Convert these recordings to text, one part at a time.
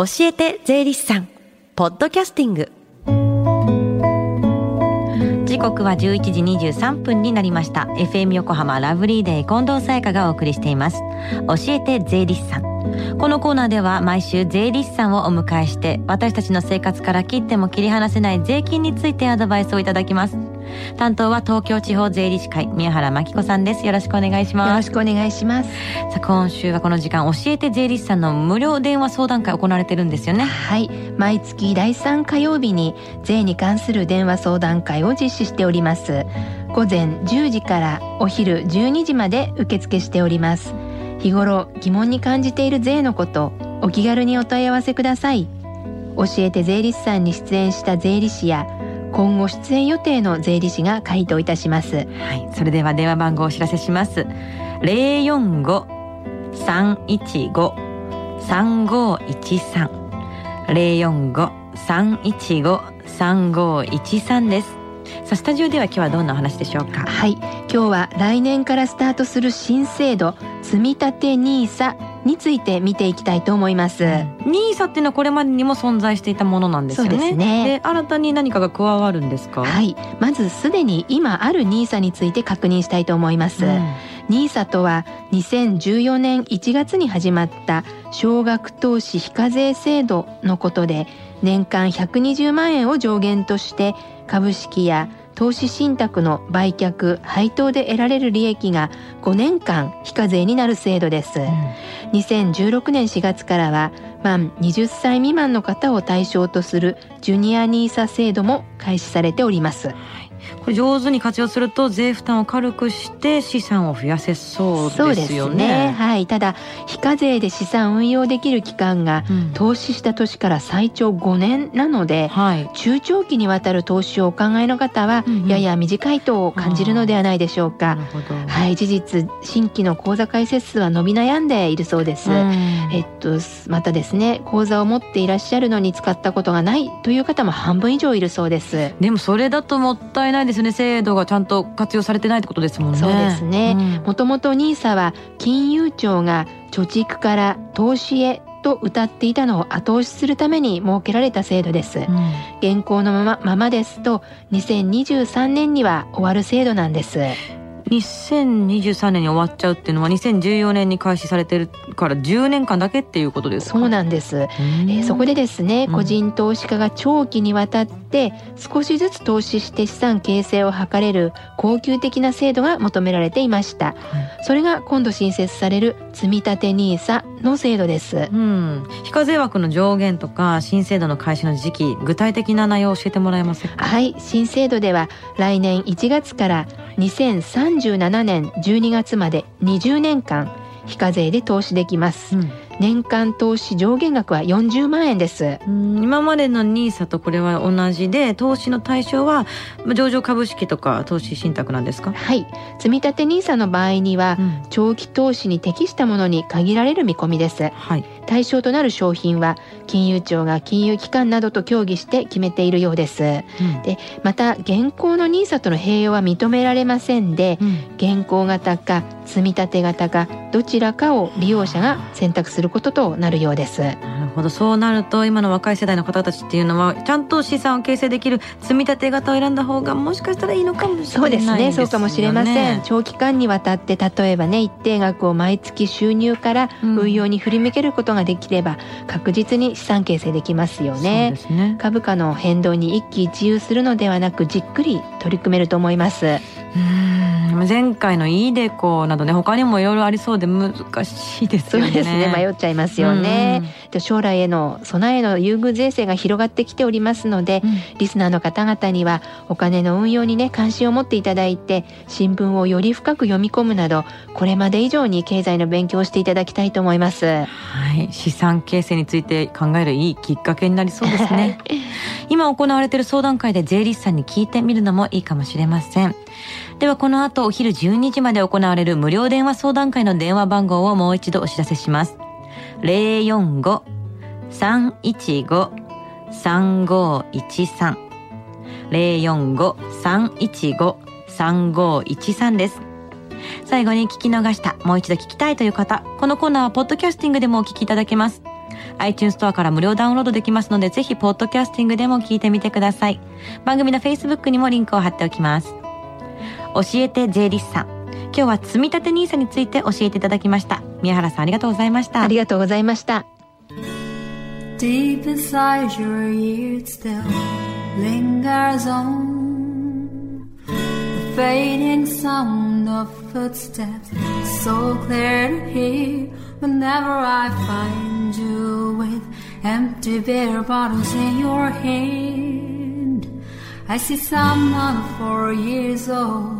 教えて税理士さん。ポッドキャスティング。時刻は11時23分になりました。FM 横浜ラブリーデー近藤沙耶香がお送りしています。教えて税理士さん。このコーナーでは毎週税理士さんをお迎えして私たちの生活から切っても切り離せない税金についてアドバイスをいただきます。担当は東京地方税理士会宮原真紀子さんです。よろしくお願いします。よろしくお願いします。さあ今週はこの時間教えて税理士さんの無料電話相談会行われてるんですよね。はい。毎月第3火曜日に税に関する電話相談会を実施しております。午前10時からお昼12時まで受付しております日頃疑問に感じている税のことお気軽にお問い合わせください。教えて税理士さんに出演した税理士や今後出演予定の税理士が回答いたします。はいそれでは電話番号をお知らせします。045-315-3513 045-315-3513です。さあスタジオでは今日はどんなお話でしょうか？はい今日は来年からスタートする新制度積立 NISA について見ていきたいと思います。ニーサっていうのはこれまでにも存在していたものなんですよね。そうですねで新たに何かが加わるんですか？はい、まずすでに今ある NISA について確認したいと思います。うん NISA とは2014年1月に始まった少額投資非課税制度のことで年間120万円を上限として株式や投資信託の売却配当で得られる利益が5年間非課税になる制度です。2016年4月からは満20歳未満の方を対象とするジュニア NISA 制度も開始されております。これ上手に活用すると税負担を軽くして資産を増やせそうですよね。はい。ただ非課税で資産運用できる期間がうん投資した年から最長5年なので、はい。中長期にわたる投資をお考えの方はうんうんやや短いと感じるのではないでしょうなか。はい、事実新規の口座開設数は伸び悩んでいるそうです。うんえっとまたですね口座を持っていらっしゃるのに使ったことがないという方も半分以上いるそうです。でもそれだともったいないですね。制度がちゃんと活用されてないってことですもんね。そうですねうんもともと NISA は金融庁が貯蓄から投資へと謳っていたのを後押しするために設けられた制度です。うん現行のままままですと2023年には終わる制度なんです。2023年に終わっちゃうっていうのは2014年に開始されてるから10年間だけっていうことですか？そうなんです。うん。えーそこでですね、うん。個人投資家が長期にわたって少しずつ投資して資産形成を図れる恒久的な制度が求められていました。それが今度新設される積立 NISA の制度です。うん、非課税枠の上限とか新制度の開始の時期具体的な内容を教えてもらえませんか？はい、新制度では来年1月から2037年12月まで20年間非課税で投資できます。うん年間投資上限額は40万円です。うん今までの NISA とこれは同じで投資の対象はまあ上場株式とか投資信託なんですか、はい、積立 NISA の場合にはうん。長期投資に適したものに限られる見込みです。はい、対象となる商品は金融庁が金融機関などと協議して決めているようです。うん。でまた現行の NISA との併用は認められませんでうん。現行型か積立型かどちらかを利用者が選択することとなるようです。なるほど。そうなると今の若い世代の方たちっていうのはちゃんと資産を形成できる積み立て型を選んだ方がもしかしたらいいのかもしそうですれないですよね。ね。そうかもしれません。長期間にわたって例えばね一定額を毎月収入からうん。運用に振り向けることができれば確実に資産形成できますよね。ね。株価の変動に一喜一憂するのではなくじっくり取り組めると思います。うん前回のイデコなどね他にもいろいろありそうで難しいですよね。そうですね迷っちゃいますよね、で将来への備えへの優遇税制が広がってきておりますのでうんリスナーの方々にはお金の運用にね関心を持っていただいて新聞をより深く読み込むなどこれまで以上に経済の勉強をしていただきたいと思います。はい、資産形成について考えるいいきっかけになりそうですね。今行われている相談会で税理士さんに聞いてみるのもいいかもしれません。ではこの後お昼12時まで行われる無料電話相談会の電話番号をもう一度お知らせします。045-315-3513 045-315-3513です。最後に聞き逃した、もう一度聞きたいという方、このコーナーはポッドキャスティングでもお聞きいただけます。iTunes ストアから無料ダウンロードできますので、ぜひ、ポッドキャスティングでも聞いてみてください。番組の Facebook にもリンクを貼っておきます。教えて税理士さん。今日は積み立て NISA について教えていただきました。宮原さんありがとうございました。ありがとうございました。Deep inside your ears still lingers on the fading sound of footsteps so clear to hear whenever I find you with empty beer bottles in your hand. I see someone four years old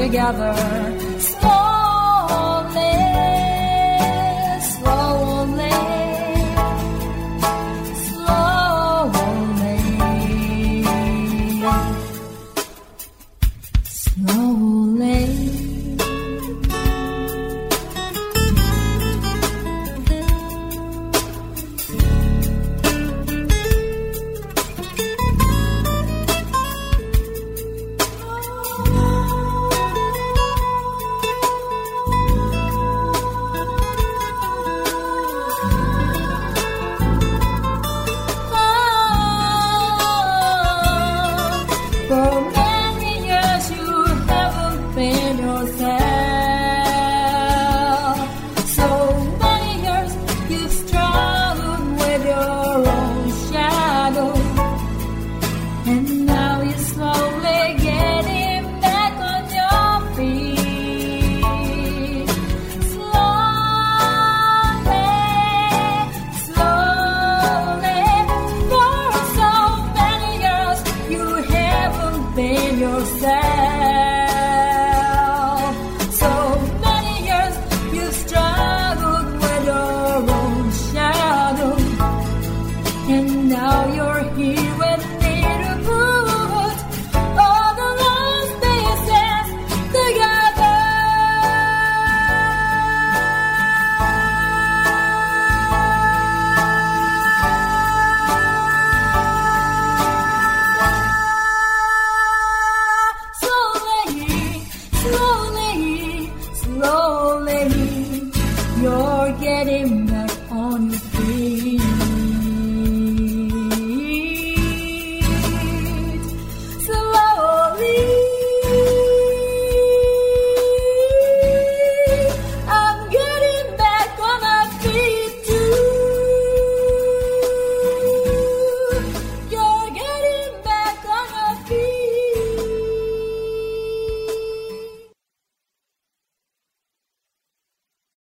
together. Small